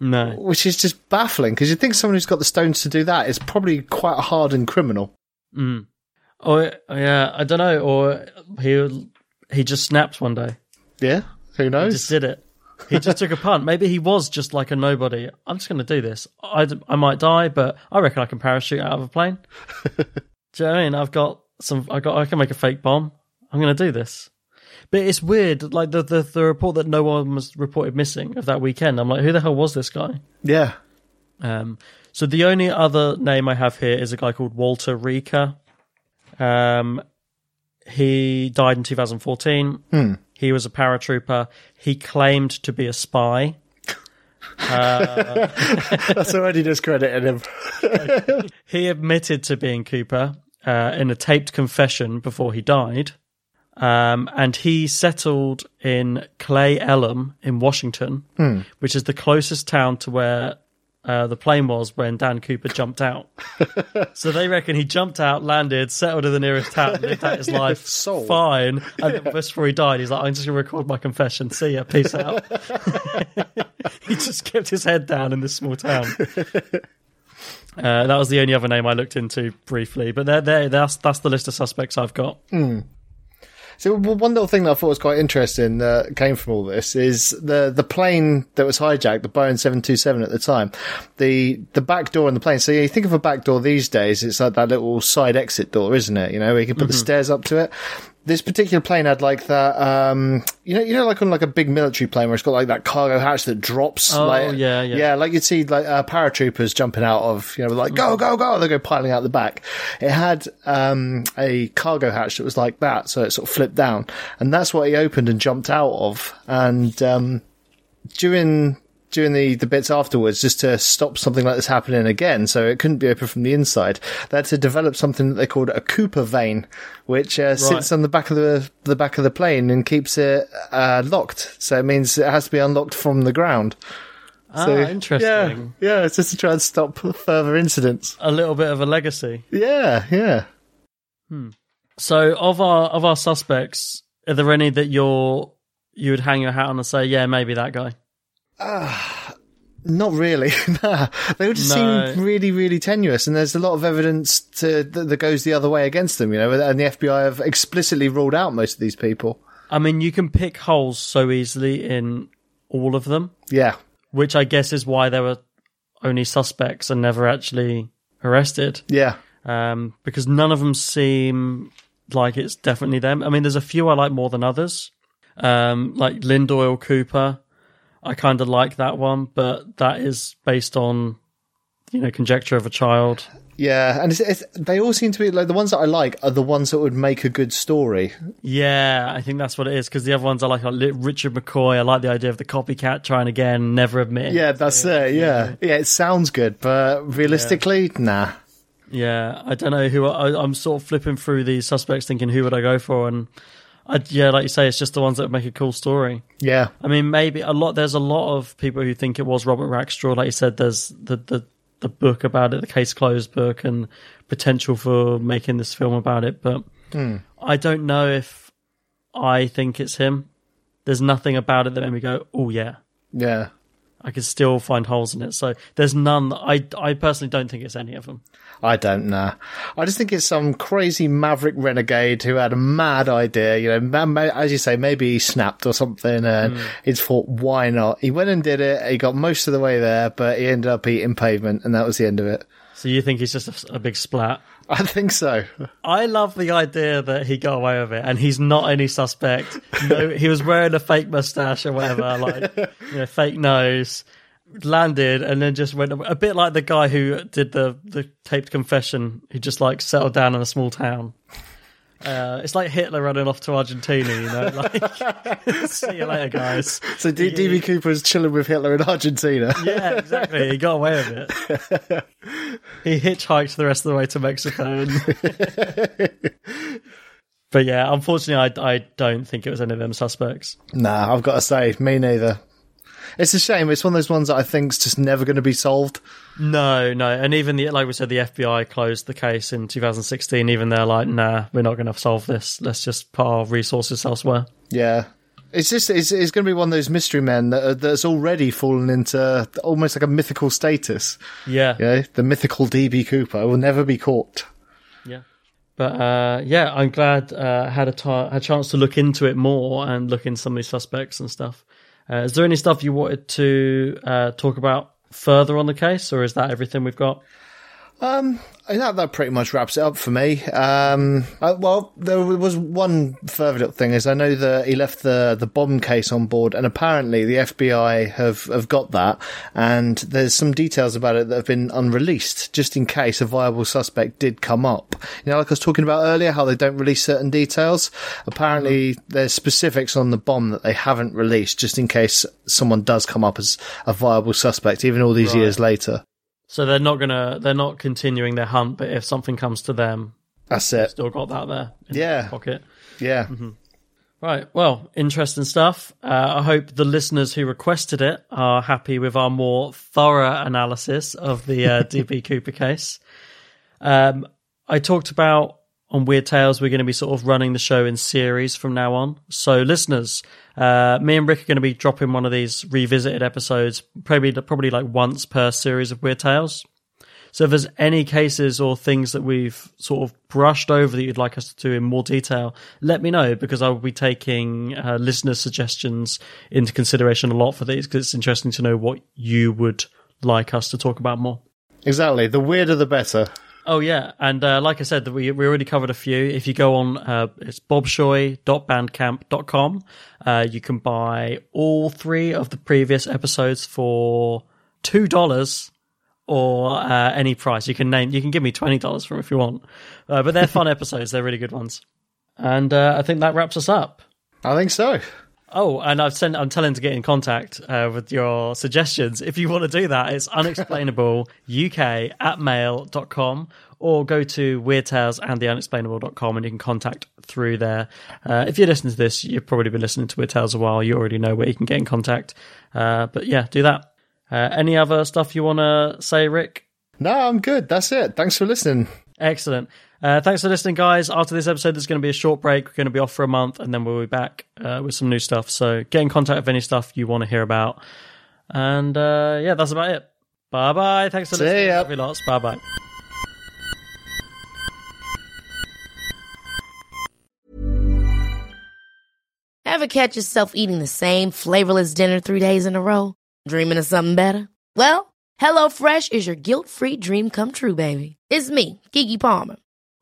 No, which is just baffling because you'd think someone who's got the stones to do that is probably quite a hardened criminal. or yeah, I don't know, or he he just snapped one day. Yeah, who knows? He just did it. He just took a punt. Maybe he was just like a nobody. I'm just going to do this. I, I might die, but I reckon I can parachute out of a plane. do you know what I mean? I've got some. I got. I can make a fake bomb. I'm going to do this. But it's weird. Like the, the the report that no one was reported missing of that weekend. I'm like, who the hell was this guy? yeah. Um, so the only other name I have here is a guy called Walter Reca. Um, he died in 2014. He was a paratrooper. He claimed to be a spy. That's already discredited him. He admitted to being Cooper uh, in a taped confession before he died. Um, and he settled in Cle Elum in Washington, which is the closest town to where uh, the plane was when Dan Cooper jumped out. so they reckon he jumped out, landed, settled in the nearest town, lived out his life Sold. fine. And then just before he died, he's like, I'm just going to record my confession. See ya. Peace out. he just kept his head down in this small town. Uh, that was the only other name I looked into briefly, but there, there, that's that's the list of suspects I've got. So one little thing that I thought was quite interesting that came from all this is the the plane that was hijacked, the Boeing seven two seven at the time, the the back door on the plane. So you think of a back door these days, it's like that little side exit door, isn't it? You know, where you can put the mm-hmm. stairs up to it. This particular plane had like that, um, you know, you know, like on like a big military plane where it's got like that cargo hatch that drops. Oh, like, yeah, yeah. yeah, like you'd see like uh, paratroopers jumping out of, you know, like go, go, go. They go piling out the back. It had um, a cargo hatch that was like that, so it sort of flipped down, and that's what he opened and jumped out of. And um, during during the, the bits afterwards, just to stop something like this happening again, so it couldn't be open from the inside, they had to develop something that they called a Cooper vane, which uh, sits on the back of the the back of the plane and keeps it uh, locked. So it means it has to be unlocked from the ground. Ah, So, interesting. Yeah, yeah, it's just to try and stop further incidents. A little bit of a legacy. Yeah, yeah. So, of our of our suspects, are there any that you're you would hang your hat on and say, yeah, maybe that guy? Not really. nah. They all just No. seem really, really tenuous, and there's a lot of evidence to, that, that goes the other way against them. You know, and the FBI have explicitly ruled out most of these people. I mean, you can pick holes so easily in all of them, Yeah, which I guess is why there were only suspects and never actually arrested. yeah, um, because none of them seem like it's definitely them. I mean, there's a few I like more than others, um, like Lynn Doyle Cooper. I kind of like that one, but that is based on you know conjecture of a child. yeah. And it's, it's, they all seem to be like the ones that I like are the ones that would make a good story. Yeah, I think that's what it is. Because the other ones I like, like Richard McCoy. I like the idea of the copycat trying again, never admit. Yeah, that's it. Yeah, yeah. It sounds good, but realistically, nah. Yeah, I don't know who I, I'm sort of flipping through these suspects, thinking who would I go for, and I, yeah, like you say, it's just the ones that would make a cool story. Yeah, I mean, maybe a lot. There's a lot of people who think it was Robert Rackstraw. Like you said, there's the the the book about it, the case closed book, and potential for making this film about it. But hmm. I don't know if I think it's him. There's nothing about it that made me go, "Oh yeah." yeah. I could still find holes in it. So there's none. I I personally don't think it's any of them. I don't know. I just think it's some crazy maverick renegade who had a mad idea. You know, as you say, maybe he snapped or something, and mm. he thought, why not? He went and did it. He got most of the way there, but he ended up eating pavement, and that was the end of it. So you think he's just a, a big splat? I think so. I love the idea that he got away with it, and he's not any suspect. no, he was wearing a fake mustache or whatever, like you know, fake nose landed and then just went a bit like the guy who did the the taped confession who just like settled down in a small town uh, it's like Hitler running off to Argentina, you know. Like, see you later, guys. So D- DB Cooper is chilling with Hitler in Argentina. yeah, exactly. He got away with it. he hitchhiked the rest of the way to Mexico. but yeah, unfortunately, I I don't think it was any of them suspects. Nah, I've got to say, me neither. It's a shame. It's one of those ones that I think's just never going to be solved. No, no, and even the like we said, the FBI closed the case in 2016. Even they're like, nah, we're not going to solve this. Let's just put our resources elsewhere. Yeah, it's just it's, it's going to be one of those mystery men that, that's already fallen into almost like a mythical status. Yeah, yeah, the mythical DB Cooper will never be caught. Yeah, but uh, yeah, I'm glad uh, I had a chance to look into it more and look into some of these suspects and stuff. Uh, is there any stuff you wanted to uh, talk about further on the case, or is that everything we've got? Um, that that pretty much wraps it up for me. Um, uh, well, there was one further little thing is I know that he left the the bomb case on board, and apparently the FBI have have got that, and there's some details about it that have been unreleased, just in case a viable suspect did come up. You know, like I was talking about earlier, how they don't release certain details. Apparently, there's specifics on the bomb that they haven't released, just in case someone does come up as a viable suspect, even all these right. years later. So they're not gonna they're not continuing their hunt, but if something comes to them, that's it. Still got that there. yeah. pocket. Yeah. Mm-hmm. Right. Well, interesting stuff. Uh, I hope the listeners who requested it are happy with our more thorough analysis of the uh, DB Cooper case. Um, I talked about on Weird Tales, we're going to be sort of running the show in series from now on. So, listeners, uh, me and Rick are going to be dropping one of these revisited episodes, probably probably like once per series of Weird Tales. So, if there's any cases or things that we've sort of brushed over that you'd like us to do in more detail, let me know because I will be taking uh, listeners' suggestions into consideration a lot for these because it's interesting to know what you would like us to talk about more. Exactly. The weirder, the better. Oh yeah, and uh, like I said, we we already covered a few. If you go on, uh, it's bobshoy.bandcamp.com. Uh, you can buy all three of the previous episodes for two dollars or uh, any price. You can name, you can give me twenty dollars from if you want, uh, but they're fun episodes. They're really good ones, and uh, I think that wraps us up. I think so. Oh, and I've sent. I'm telling to get in contact uh, with your suggestions. If you want to do that, it's unexplainable uk at mail.com or go to Weird Tales and the unexplainable.com and you can contact through there. Uh, if you're listening to this, you've probably been listening to Weird Tales a while. You already know where you can get in contact. Uh, but yeah, do that. Uh, any other stuff you want to say, Rick? No, I'm good. That's it. Thanks for listening. Excellent. Uh, thanks for listening, guys. After this episode, there's going to be a short break. We're going to be off for a month, and then we'll be back uh, with some new stuff. So get in contact with any stuff you want to hear about. And uh, yeah, that's about it. Bye bye. Thanks for See listening. Ya. lots. Bye bye. Ever catch yourself eating the same flavorless dinner three days in a row? Dreaming of something better? Well, HelloFresh is your guilt free dream come true, baby. It's me, Keke Palmer.